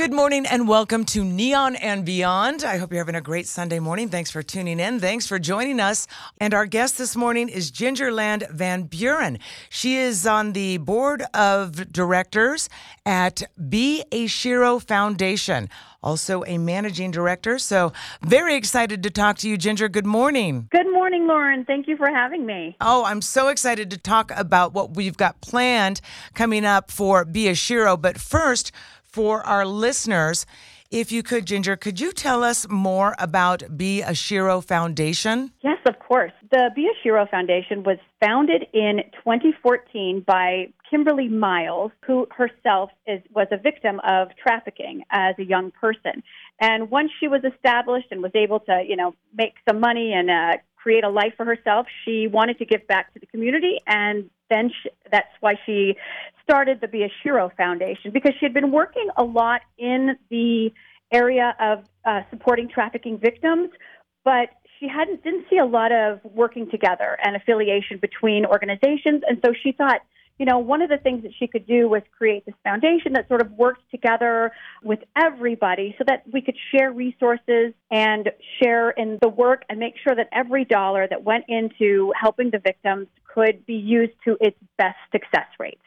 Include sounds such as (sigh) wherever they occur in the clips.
Good morning and welcome to Neon and Beyond. I hope you're having a great Sunday morning. Thanks for tuning in. Thanks for joining us. And our guest this morning is Gingerland Van Buren. She is on the board of directors at Be a Shero Foundation, also a managing director. So, very excited to talk to you, Ginger. Good morning. Good morning, Lauren. Thank you for having me. Oh, I'm so excited to talk about what we've got planned coming up for Be a Shero. But first, for our listeners, if you could, Ginger, could you tell us more about Be a Shero Foundation? Yes, of course. The Be a Shero Foundation was founded in 2014 by Kimberly Miles, who herself is, was a victim of trafficking as a young person. And once she was established and was able to, you know, make some money and uh, create a life for herself, she wanted to give back to the community, and then she, that's why she started the Be a Shero Foundation because she had been working a lot in the area of uh, supporting trafficking victims, but she hadn't didn't see a lot of working together and affiliation between organizations, and so she thought, you know, one of the things that she could do was create this foundation that sort of worked together with everybody so that we could share resources and share in the work and make sure that every dollar that went into helping the victims could be used to its best success rate.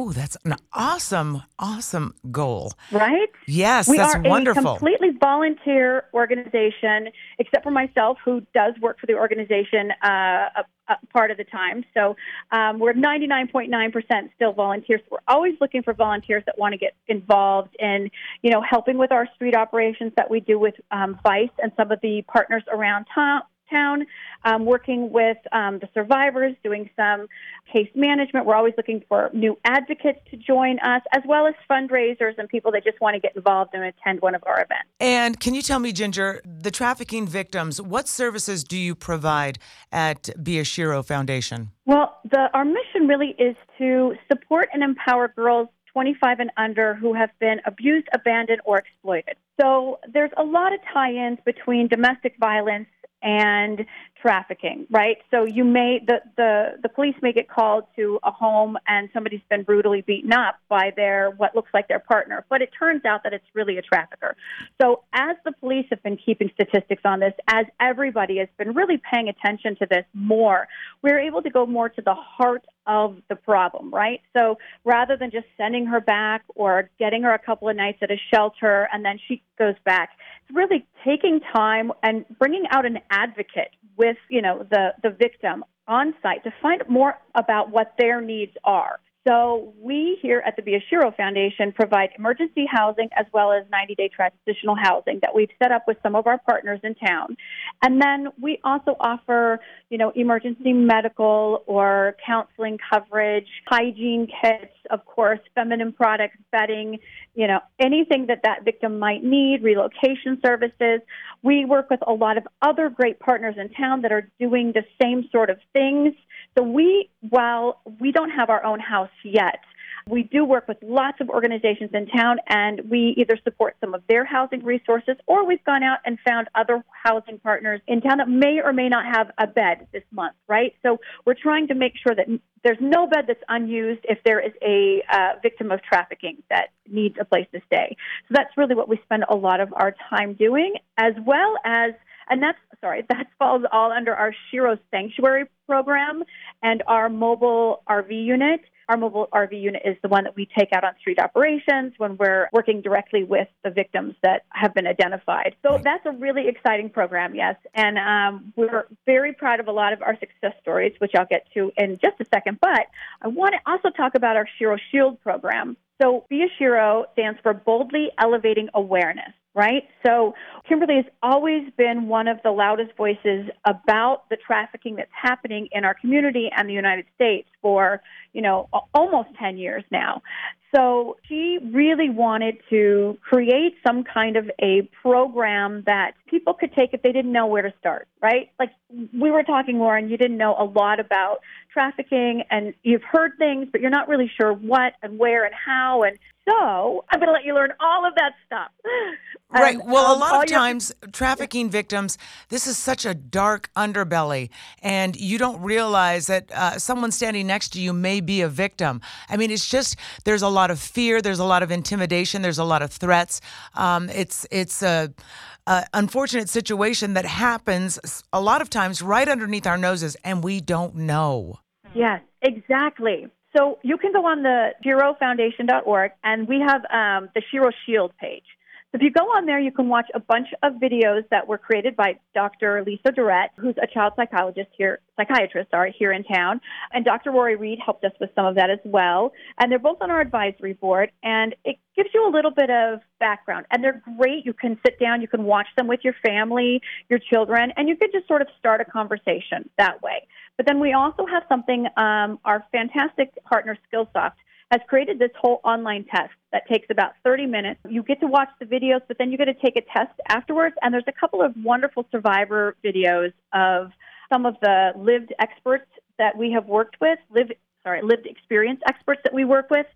Oh, that's an awesome, awesome goal. Right? Yes, we that's are wonderful. a completely volunteer organization, except for myself, who does work for the organization uh, a, a part of the time. So um, we're 99.9% still volunteers. We're always looking for volunteers that want to get involved in, you know, helping with our street operations that we do with um, Vice and some of the partners around town town, um, working with um, the survivors, doing some case management. We're always looking for new advocates to join us, as well as fundraisers and people that just want to get involved and attend one of our events. And can you tell me, Ginger, the trafficking victims, what services do you provide at Be a Shero Foundation? Well, the, our mission really is to support and empower girls 25 and under who have been abused, abandoned, or exploited. So there's a lot of tie ins between domestic violence and trafficking, right? So you may the, the the police may get called to a home and somebody's been brutally beaten up by their what looks like their partner, but it turns out that it's really a trafficker. So as the police have been keeping statistics on this, as everybody has been really paying attention to this more, we're able to go more to the heart of the problem, right? So rather than just sending her back or getting her a couple of nights at a shelter and then she goes back, it's really taking time and bringing out an advocate with, you know, the, the victim on site to find more about what their needs are. So we here at the Shero Foundation provide emergency housing as well as 90-day transitional housing that we've set up with some of our partners in town. And then we also offer, you know, emergency medical or counseling coverage, hygiene kits, of course, feminine products, bedding, you know, anything that that victim might need, relocation services. We work with a lot of other great partners in town that are doing the same sort of things. So we, while we don't have our own house yet, we do work with lots of organizations in town, and we either support some of their housing resources or we've gone out and found other housing partners in town that may or may not have a bed this month, right? So we're trying to make sure that there's no bed that's unused if there is a uh, victim of trafficking that needs a place to stay. So that's really what we spend a lot of our time doing, as well as and that's sorry, (laughs) that falls all under our Shero Sanctuary program and our mobile RV unit. Our mobile RV unit is the one that we take out on street operations when we're working directly with the victims that have been identified. So that's a really exciting program, yes. And um, we're very proud of a lot of our success stories, which I'll get to in just a second. But I want to also talk about our Shero Shield program. So Be a Shero stands for Boldly Elevating Awareness right? So Kimberly has always been one of the loudest voices about the trafficking that's happening in our community and the United States for, you know, almost 10 years now. So she really wanted to create some kind of a program that people could take if they didn't know where to start, right? Like we were talking, Lauren, you didn't know a lot about trafficking and you've heard things, but you're not really sure what and where and how. And so I'm going to let you learn all of that stuff. Right. And, well, a um, lot all of times, trafficking victims, this is such a dark underbelly, and you don't realize that uh, someone standing next to you may be a victim. I mean, it's just there's a lot of fear, there's a lot of intimidation, there's a lot of threats. Um, it's it's a, a unfortunate situation that happens a lot of times right underneath our noses, and we don't know. Yes, exactly. So you can go on the SheroFoundation.org, and we have um, the Shero Shield page. If you go on there, you can watch a bunch of videos that were created by Dr. Lisa Durrett, who's a child psychologist here, psychiatrist, sorry, here in town, and Dr. Rory Reed helped us with some of that as well. And they're both on our advisory board, and it gives you a little bit of background. And they're great. You can sit down, you can watch them with your family, your children, and you can just sort of start a conversation that way. But then we also have something, um, our fantastic partner Skillsoft has created this whole online test that takes about 30 minutes. You get to watch the videos, but then you get to take a test afterwards. And there's a couple of wonderful survivor videos of some of the lived experts that we have worked with, live, sorry, lived experience experts that we work with.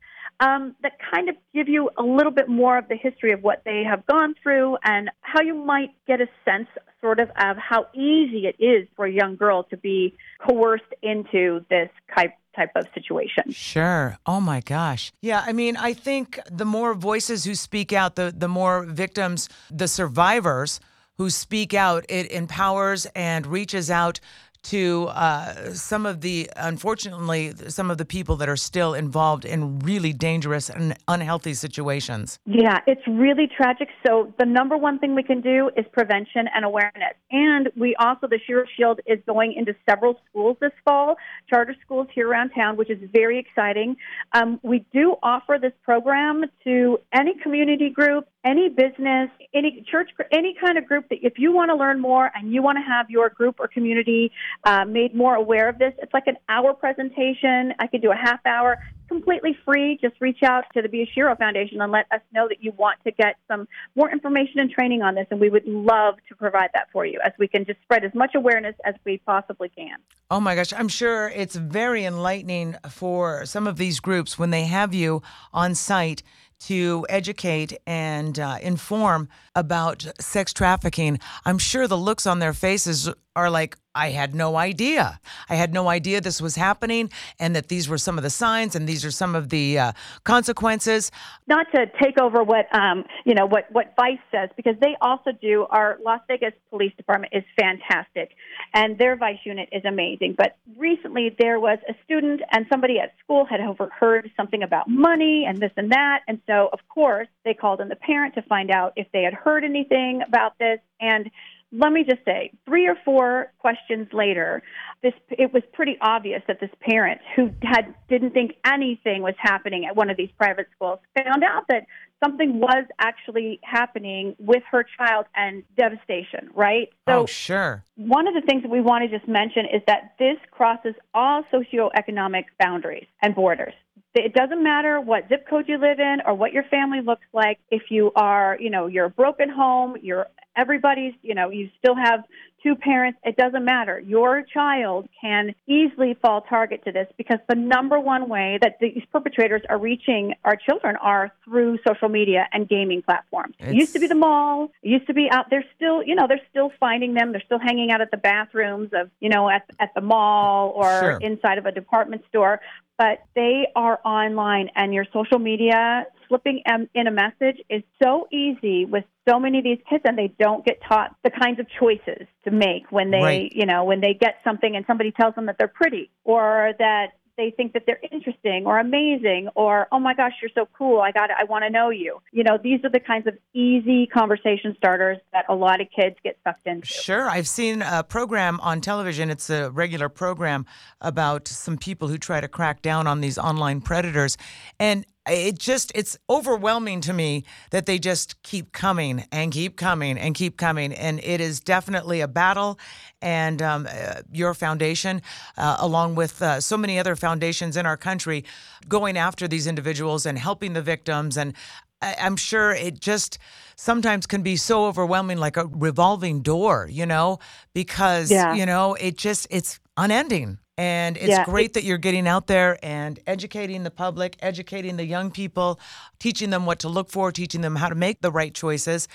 Um, that kind of give you a little bit more of the history of what they have gone through and how you might get a sense, sort of, of how easy it is for a young girl to be coerced into this type type of situation. Sure. Oh my gosh. Yeah, I mean, I think the more voices who speak out, the the more victims, the survivors who speak out, it empowers and reaches out to uh, some of the, unfortunately, some of the people that are still involved in really dangerous and unhealthy situations. Yeah, it's really tragic. So the number one thing we can do is prevention and awareness. And we also, the Shero Shield is going into several schools this fall, charter schools here around town, which is very exciting. Um, we do offer this program to any community group, any business, any church, any kind of group that if you want to learn more and you want to have your group or community uh, made more aware of this, it's like an hour presentation. I could do a half hour completely free. Just reach out to the Be a Shero Foundation and let us know that you want to get some more information and training on this, and we would love to provide that for you as we can just spread as much awareness as we possibly can. Oh my gosh, I'm sure it's very enlightening for some of these groups when they have you on site to educate and uh, inform about sex trafficking. I'm sure the looks on their faces are like, I had no idea. I had no idea this was happening and that these were some of the signs and these are some of the uh, consequences. Not to take over what um, you know what what Vice says because they also do. Our Las Vegas Police Department is fantastic, and their Vice unit is amazing. But recently there was a student and somebody at school had overheard something about money and this and that, and so of course they called in the parent to find out if they had heard anything about this and let me just say, three or four questions later, this it was pretty obvious that this parent who had didn't think anything was happening at one of these private schools found out that something was actually happening with her child and devastation, right? So oh, sure. One of the things that we want to just mention is that this crosses all socioeconomic boundaries and borders. It doesn't matter what zip code you live in or what your family looks like. If you are, you know, you're a broken home, you're everybody's, you know, you still have two parents, it doesn't matter. Your child can easily fall target to this because the number one way that these perpetrators are reaching our children are through social media and gaming platforms. It's... It used to be the mall, it used to be out they're still, you know, they're still finding them. They're still hanging out at the bathrooms of, you know, at at the mall or sure. inside of a department store but they are online and your social media slipping in a message is so easy with so many of these kids and they don't get taught the kinds of choices to make when they right. you know when they get something and somebody tells them that they're pretty or that they think that they're interesting or amazing or oh my gosh you're so cool. I got i want to know you. You know these are the kinds of easy conversation starters that a lot of kids get sucked into. Sure. I've seen a program on television. It's a regular program about some people who try to crack down on these online predators. And it just it's overwhelming to me that they just keep coming and keep coming and keep coming. And it is definitely a battle. And um, uh, your foundation uh, along with uh, so many other foundations in our country going after these individuals and helping the victims. And I, i'm sure it just sometimes can be so overwhelming like a revolving door you know because yeah. you know it just it's unending And it's Yeah, great that you're getting out there and educating the public, educating the young people, teaching them what to look for, teaching them how to make the right choices.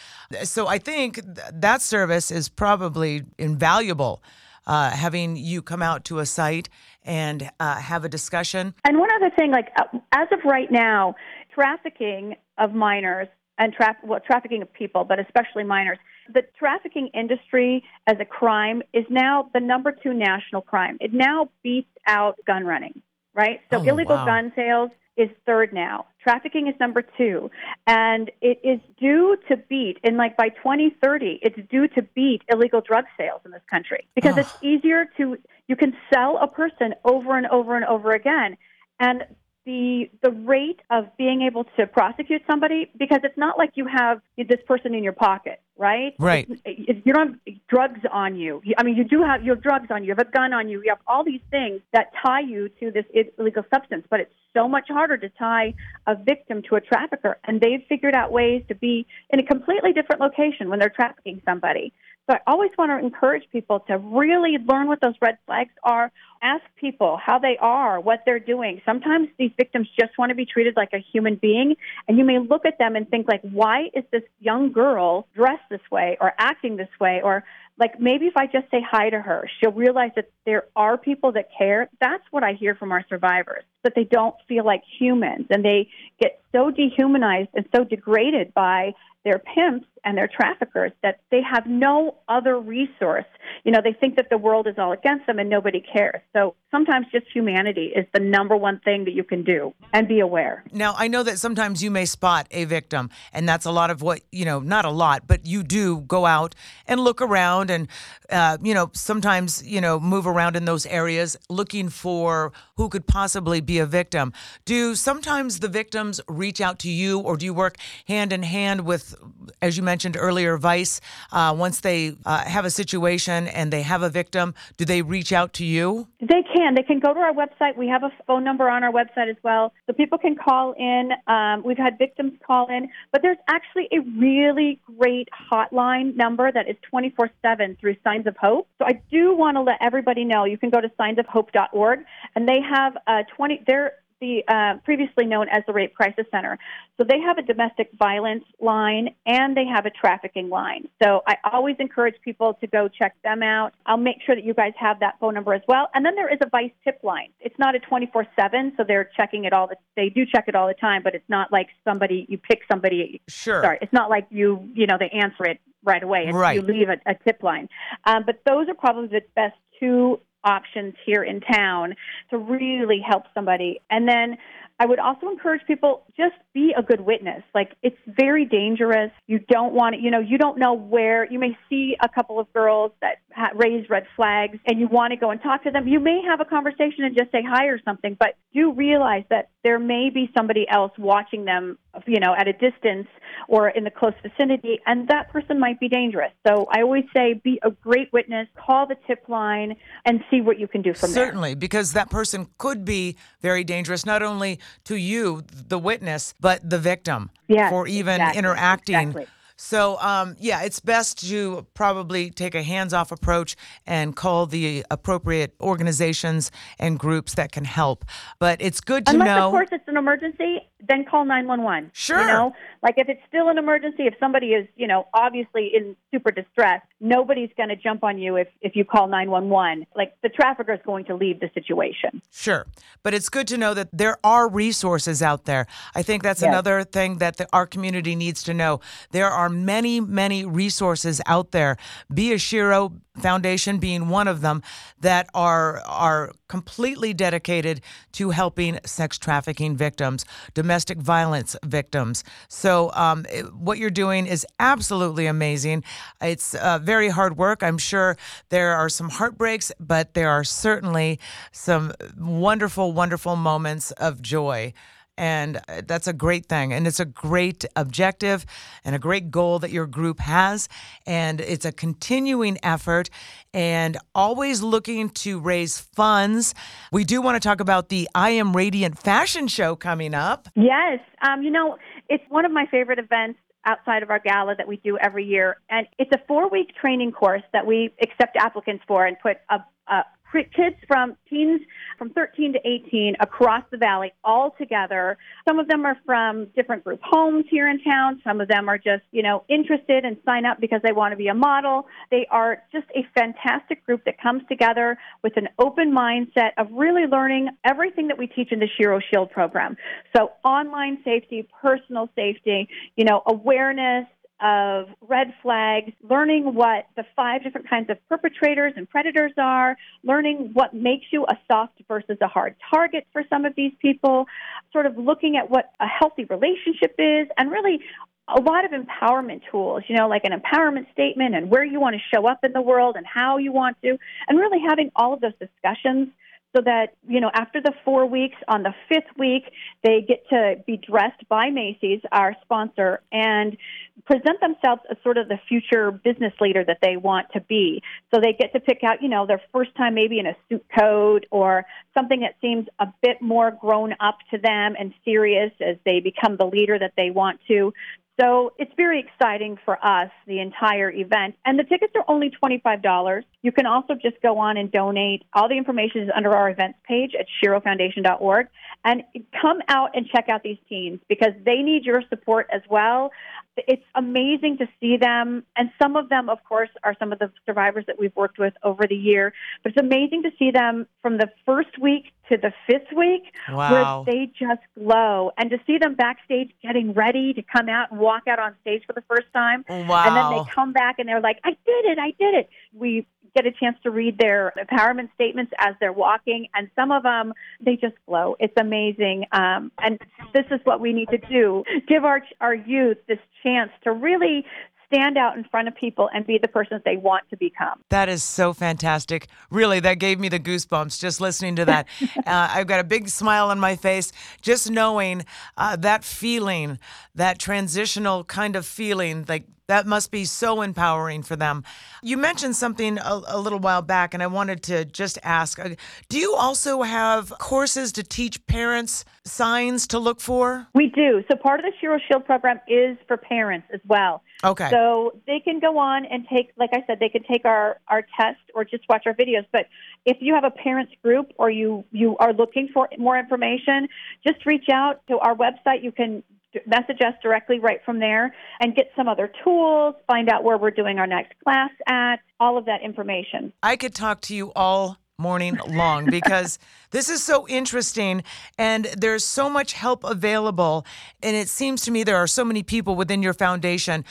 So I think th- that service is probably invaluable. Uh, having you come out to a site and uh, have a discussion. And one other thing, like uh, as of right now, trafficking of minors and tra- well, trafficking of people, but especially minors, the trafficking industry as a crime is now the number two national crime. It now beats out gun running, right? So Oh, illegal wow. gun sales is third now. Trafficking is number two. And it is due to beat, and like by 2030, it's due to beat illegal drug sales in this country because it's easier to, you can sell a person over and over and over again. And the the rate of being able to prosecute somebody because it's not like you have this person in your pocket, right? Right. It's- you don't have drugs on you. I mean, you do have you have drugs on you. You have a gun on you. You have all these things that tie you to this illegal substance. But it's so much harder to tie a victim to a trafficker, and they've figured out ways to be in a completely different location when they're trafficking somebody. So I always want to encourage people to really learn what those red flags are. Ask people how they are, what they're doing. Sometimes these victims just want to be treated like a human being, and you may look at them and think like, why is this young girl dressed this way or acting this way or like maybe if I just say hi to her, she'll realize that there are people that care. That's what I hear from our survivors, that they don't feel like humans and they get so dehumanized and so degraded by their pimps and their traffickers that they have no other resource. You know, they think that the world is all against them and nobody cares. So sometimes just humanity is the number one thing that you can do and be aware. Now, I know that sometimes you may spot a victim, and that's a lot of what, you know, not a lot, but you do go out and look around and, uh, you know, sometimes, you know, move around in those areas looking for who could possibly be a victim. Do sometimes the victims reach out to you, or do you work hand in hand with, as you mentioned earlier, Vice? Uh, once they uh, have a situation and they have a victim, do they reach out to you? They can. They can go to our website. We have a phone number on our website as well. So people can call in. Um, we've had victims call in, but there's actually a really great hotline number that is 24 7 through Signs of Hope. So I do want to let everybody know you can go to signsofhope.org and they have uh, 20, they're the uh, previously known as the Rape Crisis Center. So they have a domestic violence line and they have a trafficking line. So I always encourage people to go check them out. I'll make sure that you guys have that phone number as well. And then there is a Vice tip line. It's not a 24/7, so they're checking it all the they do check it all the time, but it's not like somebody you pick somebody Sure. sorry, it's not like you you know they answer it right away. It's, Right. You leave a, a tip line, um, but those are probably the best two options here in town to really help somebody. And then I would also encourage people just be a good witness. Like it's very dangerous. You don't want to, you know, you don't know where you may see a couple of girls that ha- raise red flags and you want to go and talk to them. You may have a conversation and just say hi or something, but do realize that there may be somebody else watching them, you know, at a distance or in the close vicinity, and that person might be dangerous. So I always say be a great witness, call the tip line, and see what you can do from there. Certainly, because that person could be very dangerous, not only to you, the witness, but the victim Yes, for even exactly, interacting. exactly. So, um, yeah, it's best to probably take a hands off approach and call the appropriate organizations and groups that can help. But it's good to Unless, know. of course, it's an emergency, then call 911. Sure. You know, like if it's still an emergency, if somebody is, you know, obviously in super distress, nobody's going to jump on you if, if you call 911. Like the trafficker is going to leave the situation. Sure. But it's good to know that there are resources out there. I think that's Yes. another thing that the, our community needs to know. There are many, many resources out there. Be a Shero Foundation being one of them that are are completely dedicated to helping sex trafficking victims, domestic violence victims. So um, it- what you're doing is absolutely amazing. It's uh, very hard work. I'm sure there are some heartbreaks, but there are certainly some wonderful, wonderful moments of joy. And uh, that's a great thing. And it's a great objective and a great goal that your group has. And it's a continuing effort and always looking to raise funds. We do want to talk about the I Am Radiant fashion show coming up. Yes. Um, you know, it's one of my favorite events outside of our gala that we do every year. And it's a four week training course that we accept applicants for and put a, a kids from teens from 13 to 18 across the valley all together. Some of them are from different group homes here in town. Some of them are just, you know, interested and sign up because they want to be a model. They are just a fantastic group that comes together with an open mindset of really learning everything that we teach in the Shero Shield program. So online safety, personal safety, you know, awareness, of red flags, learning what the five different kinds of perpetrators and predators are, learning what makes you a soft versus a hard target for some of these people, sort of looking at what a healthy relationship is, and really a lot of empowerment tools, you know, like an empowerment statement and where you want to show up in the world and how you want to, and really having all of those discussions so that, you know, after the four weeks, on the fifth week, they get to be dressed by Macy's, our sponsor, and present themselves as sort of the future business leader that they want to be. So they get to pick out, you know, their first time maybe in a suit coat or something that seems a bit more grown up to them and serious as they become the leader that they want to. So it's very exciting for us, the entire event. And the tickets are only $25. You can also just go on and donate. All the information is under our events page at sherofoundation.org. And come out and check out these teens because they need your support as well. It's amazing to see them. And some of them, of course, are some of the survivors that we've worked with over the year. But it's amazing to see them from the first week to the fifth week wow. where they just glow. And to see them backstage getting ready to come out and walk out on stage for the first time. Wow. And then they come back and they're like, I did it, I did it. We get a chance to read their empowerment statements as they're walking, and some of them they just glow. It's amazing, um, and this is what we need to do: give our our youth this chance to really stand out in front of people and be the person that they want to become. That is so fantastic. Really, that gave me the goosebumps just listening to that. (laughs) uh, I've got a big smile on my face just knowing uh, that feeling, that transitional kind of feeling, like that must be so empowering for them. You mentioned something a, a, little while back, and I wanted to just ask uh, Do you also have courses to teach parents signs to look for? We do. So, part of the Shero Shield program is for parents as well. Okay. So, they can go on and take, like I said, they can take our, our test or just watch our videos. But if you have a parents group or you, you are looking for more information, just reach out to our website. You can message us directly right from there and get some other tools, find out where we're doing our next class at, all of that information. I could talk to you all morning long (laughs) because this is so interesting and there's so much help available. And it seems to me there are so many people within your foundation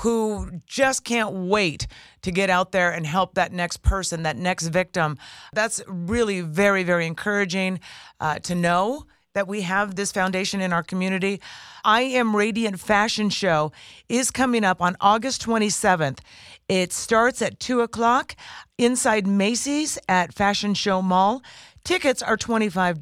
who just can't wait to get out there and help that next person, that next victim. That's really very, very encouraging uh, to know that we have this foundation in our community. I Am Radiant Fashion Show is coming up on August 27th. It starts at 2 o'clock inside Macy's at Fashion Show Mall. Tickets are $25.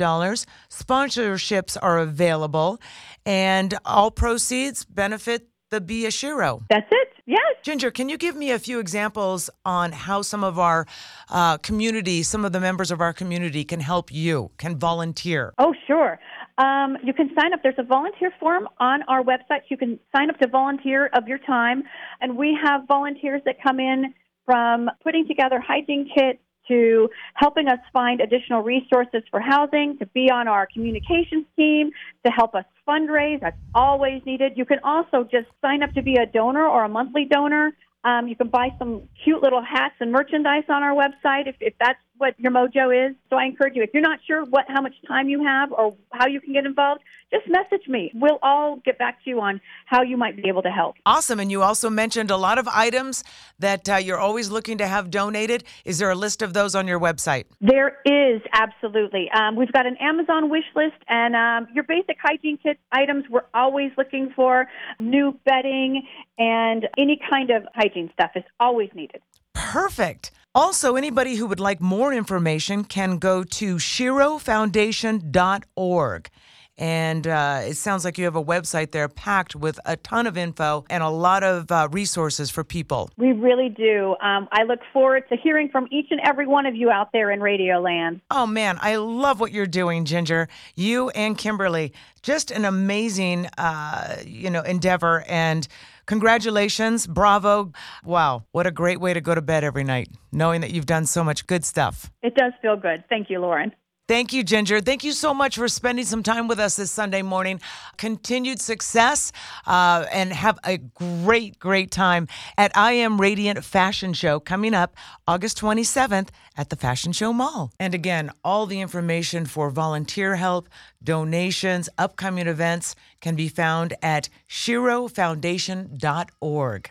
Sponsorships are available, and all proceeds benefit the Shero. That's it. Yes. Ginger, can you give me a few examples on how some of our uh, community, some of the members of our community can help you, can volunteer? Oh, sure. Um, you can sign up. There's a volunteer form on our website. You can sign up to volunteer of your time. And we have volunteers that come in from putting together hygiene kits to helping us find additional resources for housing, to be on our communications team, to help us fundraise. That's always needed. You can also just sign up to be a donor or a monthly donor. Um, you can buy some cute little hats and merchandise on our website if, if that's what your mojo is. So I encourage you, if you're not sure what how much time you have or how you can get involved, just message me. We'll all get back to you on how you might be able to help. Awesome. And you also mentioned a lot of items that uh, you're always looking to have donated. Is there a list of those on your website? There is, absolutely. Um, we've got an Amazon wish list and um, your basic hygiene kit items we're always looking for, new bedding, and any kind of hygiene stuff is always needed. Perfect. Also, anybody who would like more information can go to sherofoundation.org. And uh, it sounds like you have a website there packed with a ton of info and a lot of uh, resources for people. We really do. Um, I look forward to hearing from each and every one of you out there in Radio Land. Oh, man, I love what you're doing, Ginger. You and Kimberly, just an amazing, uh, you know, endeavor. And congratulations, bravo. Wow, what a great way to go to bed every night, knowing that you've done so much good stuff. It does feel good. Thank you, Lauren. Thank you, Ginger. Thank you so much for spending some time with us this Sunday morning. Continued success uh, and have a great, great time at I Am Radiant Fashion Show coming up August 27th at the Fashion Show Mall. And again, all the information for volunteer help, donations, upcoming events can be found at sherofoundation.org.